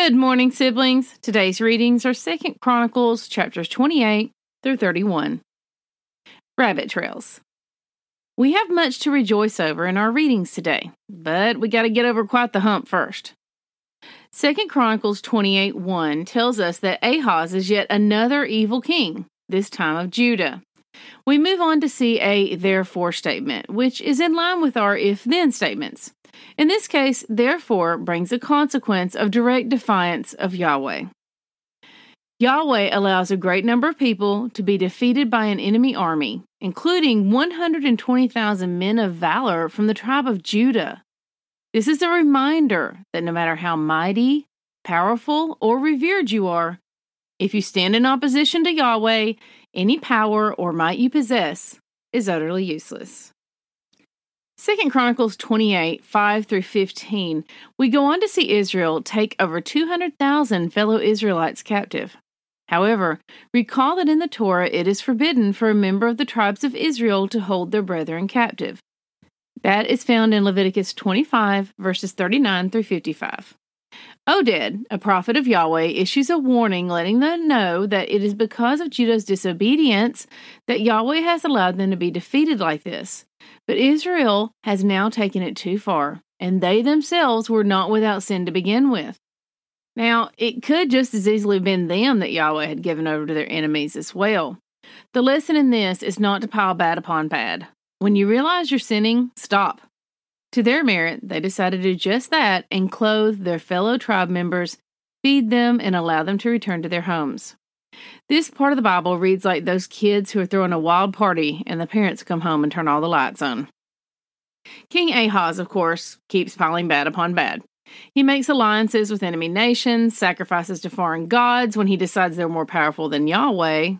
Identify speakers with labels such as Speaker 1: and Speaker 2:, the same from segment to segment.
Speaker 1: Good morning, siblings. Today's readings are Second Chronicles chapters 28 through 31. Rabbit trails. We have much to rejoice over in our readings today, but we got to get over quite the hump first. Second Chronicles 28 1 tells us that Ahaz is yet another evil king, this time of Judah. We move on to see a therefore statement, which is in line with our if then statements. In this case, therefore brings a consequence of direct defiance of Yahweh. Yahweh allows a great number of people to be defeated by an enemy army, including 120,000 men of valor from the tribe of Judah. This is a reminder that no matter how mighty, powerful, or revered you are, if you stand in opposition to Yahweh, any power or might you possess is utterly useless. Second Chronicles 28, 5 through 15, we go on to see Israel take over 200,000 fellow Israelites captive. However, recall that in the Torah it is forbidden for a member of the tribes of Israel to hold their brethren captive. That is found in Leviticus 25, verses 39 through 55. Oded, a prophet of Yahweh, issues a warning letting them know that it is because of Judah's disobedience that Yahweh has allowed them to be defeated like this. But Israel has now taken it too far, and they themselves were not without sin to begin with. Now, it could just as easily have been them that Yahweh had given over to their enemies as well. The lesson in this is not to pile bad upon bad. When you realize you're sinning, stop. To their merit, they decided to do just that and clothe their fellow tribe members, feed them, and allow them to return to their homes. This part of the Bible reads like those kids who are throwing a wild party and the parents come home and turn all the lights on. King Ahaz, of course, keeps piling bad upon bad. He makes alliances with enemy nations, sacrifices to foreign gods when he decides they're more powerful than Yahweh.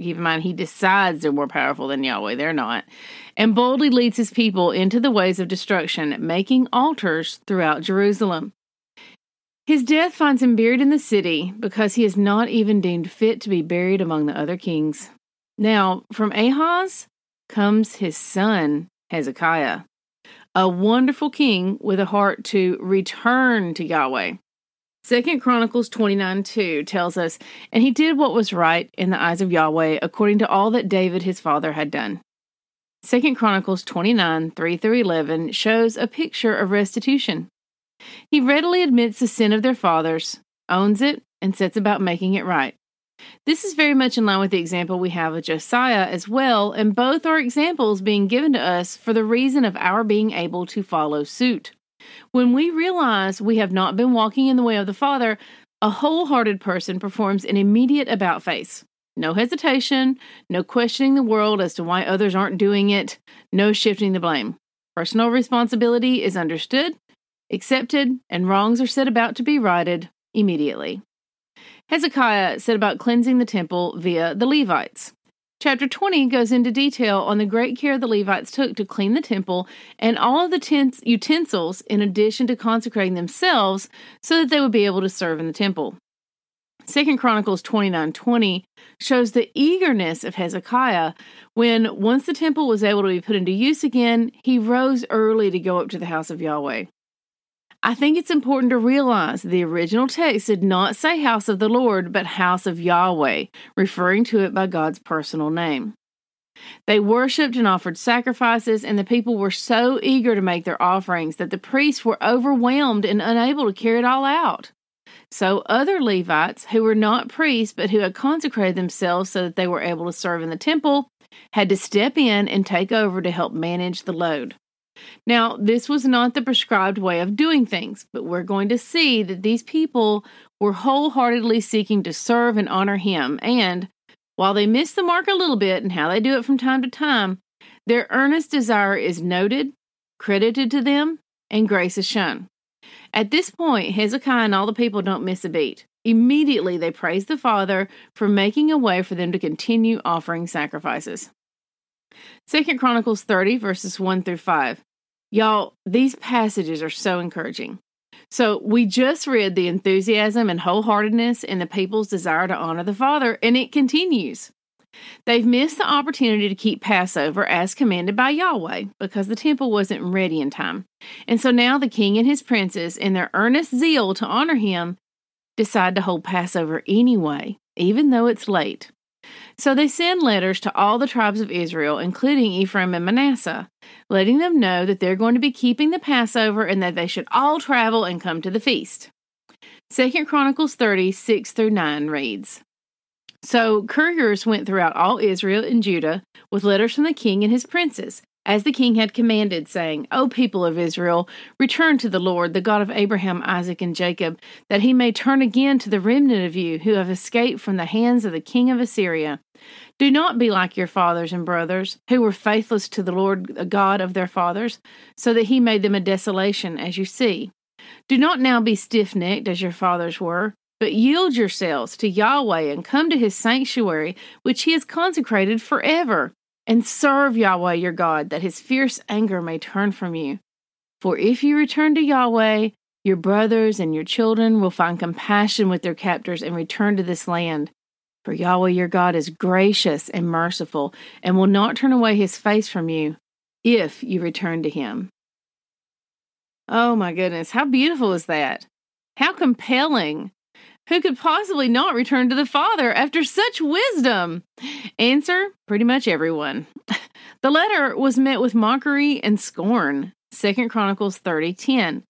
Speaker 1: Keep in mind, he decides they're more powerful than Yahweh. They're not. And boldly leads his people into the ways of destruction, making altars throughout Jerusalem. His death finds him buried in the city because he is not even deemed fit to be buried among the other kings. Now, from Ahaz comes his son, Hezekiah, a wonderful king with a heart to return to Yahweh. Second Chronicles 29 2 tells us, And he did what was right in the eyes of Yahweh, according to all that David his father had done. Second Chronicles 29 3 through 11 shows a picture of restitution. He readily admits the sin of their fathers, owns it, and sets about making it right. This is very much in line with the example we have of Josiah as well, and both are examples being given to us for the reason of our being able to follow suit. When we realize we have not been walking in the way of the Father, a wholehearted person performs an immediate about face. No hesitation, no questioning the world as to why others aren't doing it, no shifting the blame. Personal responsibility is understood accepted, and wrongs are set about to be righted immediately. Hezekiah set about cleansing the temple via the Levites. Chapter 20 goes into detail on the great care the Levites took to clean the temple and all of the utensils, in addition to consecrating themselves so that they would be able to serve in the temple. Second Chronicles 29:20 shows the eagerness of Hezekiah when once the temple was able to be put into use again, he rose early to go up to the house of Yahweh. I think it's important to realize the original text did not say house of the Lord, but house of Yahweh, referring to it by God's personal name. They worshiped and offered sacrifices, and the people were so eager to make their offerings that the priests were overwhelmed and unable to carry it all out. So, other Levites who were not priests but who had consecrated themselves so that they were able to serve in the temple had to step in and take over to help manage the load. Now, this was not the prescribed way of doing things, but we're going to see that these people were wholeheartedly seeking to serve and honor Him. And while they miss the mark a little bit and how they do it from time to time, their earnest desire is noted, credited to them, and grace is shown. At this point, Hezekiah and all the people don't miss a beat. Immediately they praise the Father for making a way for them to continue offering sacrifices. Second Chronicles 30, verses 1 through 5. Y'all, these passages are so encouraging. So, we just read the enthusiasm and wholeheartedness in the people's desire to honor the Father, and it continues. They've missed the opportunity to keep Passover as commanded by Yahweh because the temple wasn't ready in time. And so now the king and his princes, in their earnest zeal to honor him, decide to hold Passover anyway, even though it's late. So they send letters to all the tribes of Israel, including Ephraim and Manasseh, letting them know that they're going to be keeping the Passover and that they should all travel and come to the feast. Second Chronicles 30, 6 through 9 reads So couriers went throughout all Israel and Judah with letters from the king and his princes, as the king had commanded, saying, O people of Israel, return to the Lord, the God of Abraham, Isaac, and Jacob, that he may turn again to the remnant of you who have escaped from the hands of the king of Assyria. Do not be like your fathers and brothers, who were faithless to the Lord the God of their fathers, so that he made them a desolation, as you see. Do not now be stiff necked as your fathers were, but yield yourselves to Yahweh and come to his sanctuary, which he has consecrated forever and serve Yahweh your God, that his fierce anger may turn from you. For if you return to Yahweh, your brothers and your children will find compassion with their captors and return to this land. For Yahweh your God is gracious and merciful, and will not turn away his face from you, if you return to him. Oh my goodness, how beautiful is that? How compelling who could possibly not return to the Father after such wisdom? Answer pretty much everyone. The letter was met with mockery and scorn. 2 Chronicles 30:10.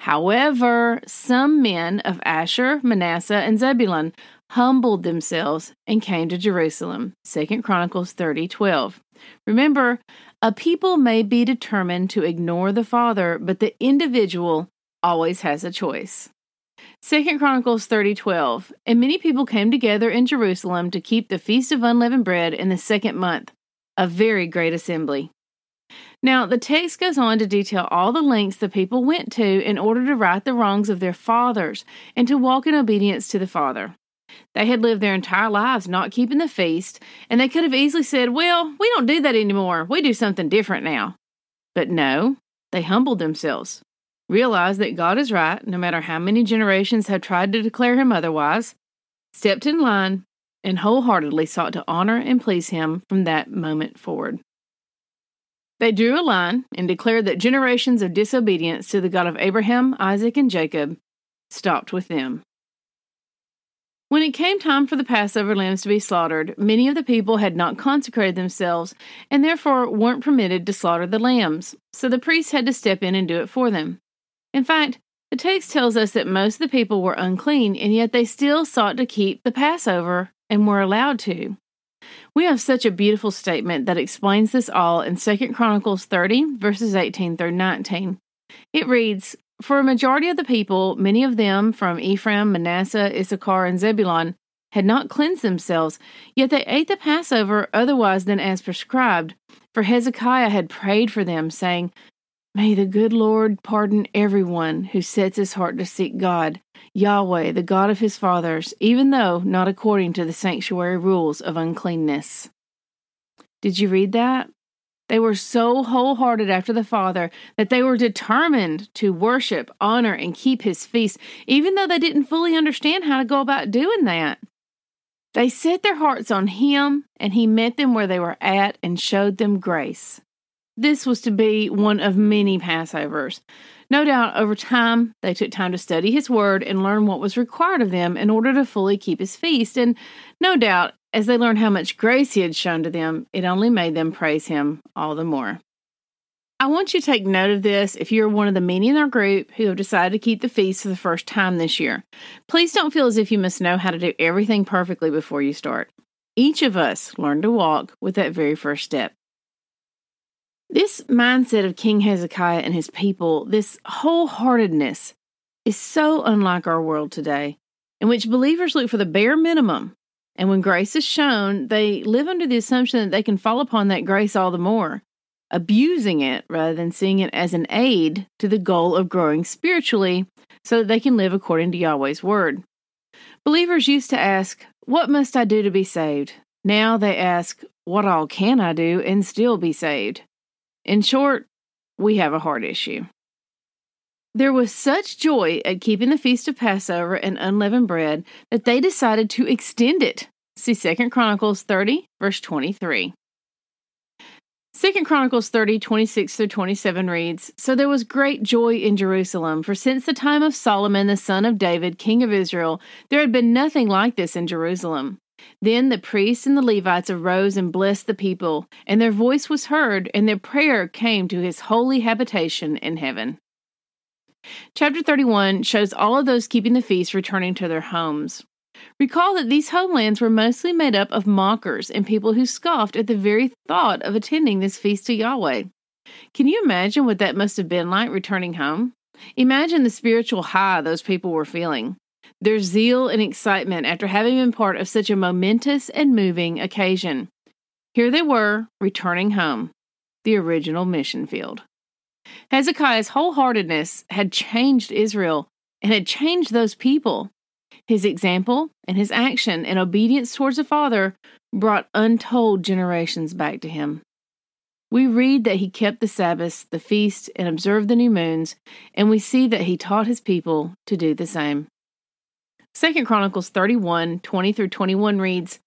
Speaker 1: However, some men of Asher, Manasseh, and Zebulun humbled themselves and came to Jerusalem. 2 Chronicles 30:12. Remember, a people may be determined to ignore the Father, but the individual always has a choice. Second Chronicles 30:12 And many people came together in Jerusalem to keep the feast of unleavened bread in the second month, a very great assembly. Now, the text goes on to detail all the lengths the people went to in order to right the wrongs of their fathers and to walk in obedience to the Father. They had lived their entire lives not keeping the feast, and they could have easily said, Well, we don't do that anymore. We do something different now. But no, they humbled themselves realized that God is right, no matter how many generations have tried to declare him otherwise, stepped in line, and wholeheartedly sought to honor and please him from that moment forward. They drew a line and declared that generations of disobedience to the God of Abraham, Isaac, and Jacob stopped with them. When it came time for the Passover lambs to be slaughtered, many of the people had not consecrated themselves and therefore weren't permitted to slaughter the lambs, so the priests had to step in and do it for them. In fact, the text tells us that most of the people were unclean, and yet they still sought to keep the Passover and were allowed to. We have such a beautiful statement that explains this all in 2 Chronicles 30, verses 18 through 19. It reads For a majority of the people, many of them from Ephraim, Manasseh, Issachar, and Zebulun, had not cleansed themselves, yet they ate the Passover otherwise than as prescribed. For Hezekiah had prayed for them, saying, May the good Lord pardon everyone who sets his heart to seek God, Yahweh, the God of his fathers, even though not according to the sanctuary rules of uncleanness. Did you read that? They were so wholehearted after the Father that they were determined to worship, honor, and keep his feast, even though they didn't fully understand how to go about doing that. They set their hearts on him, and he met them where they were at and showed them grace. This was to be one of many Passovers. No doubt, over time, they took time to study His Word and learn what was required of them in order to fully keep His feast. And no doubt, as they learned how much grace He had shown to them, it only made them praise Him all the more. I want you to take note of this if you're one of the many in our group who have decided to keep the feast for the first time this year. Please don't feel as if you must know how to do everything perfectly before you start. Each of us learned to walk with that very first step. This mindset of King Hezekiah and his people, this wholeheartedness, is so unlike our world today, in which believers look for the bare minimum. And when grace is shown, they live under the assumption that they can fall upon that grace all the more, abusing it rather than seeing it as an aid to the goal of growing spiritually so that they can live according to Yahweh's word. Believers used to ask, What must I do to be saved? Now they ask, What all can I do and still be saved? In short, we have a heart issue. There was such joy at keeping the feast of Passover and unleavened bread that they decided to extend it. See 2 Chronicles 30, verse 23. 2 Chronicles 30, 26 through 27 reads So there was great joy in Jerusalem, for since the time of Solomon the son of David, king of Israel, there had been nothing like this in Jerusalem. Then the priests and the Levites arose and blessed the people, and their voice was heard, and their prayer came to his holy habitation in heaven. Chapter 31 shows all of those keeping the feast returning to their homes. Recall that these homelands were mostly made up of mockers and people who scoffed at the very thought of attending this feast to Yahweh. Can you imagine what that must have been like returning home? Imagine the spiritual high those people were feeling, their zeal and excitement after having been part of such a momentous and moving occasion. Here they were, returning home, the original mission field. Hezekiah's wholeheartedness had changed Israel and had changed those people. His example and his action and obedience towards the Father brought untold generations back to him. We read that he kept the Sabbaths, the feast, and observed the new moons, and we see that he taught his people to do the same. 2 Chronicles 31 20 through 21 reads,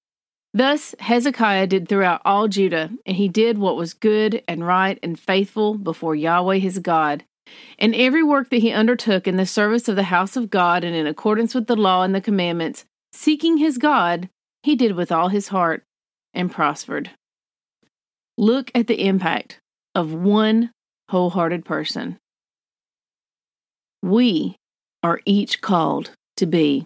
Speaker 1: Thus Hezekiah did throughout all Judah, and he did what was good and right and faithful before Yahweh his God. And every work that he undertook in the service of the house of God and in accordance with the law and the commandments, seeking his God, he did with all his heart and prospered. Look at the impact of one wholehearted person. We are each called to be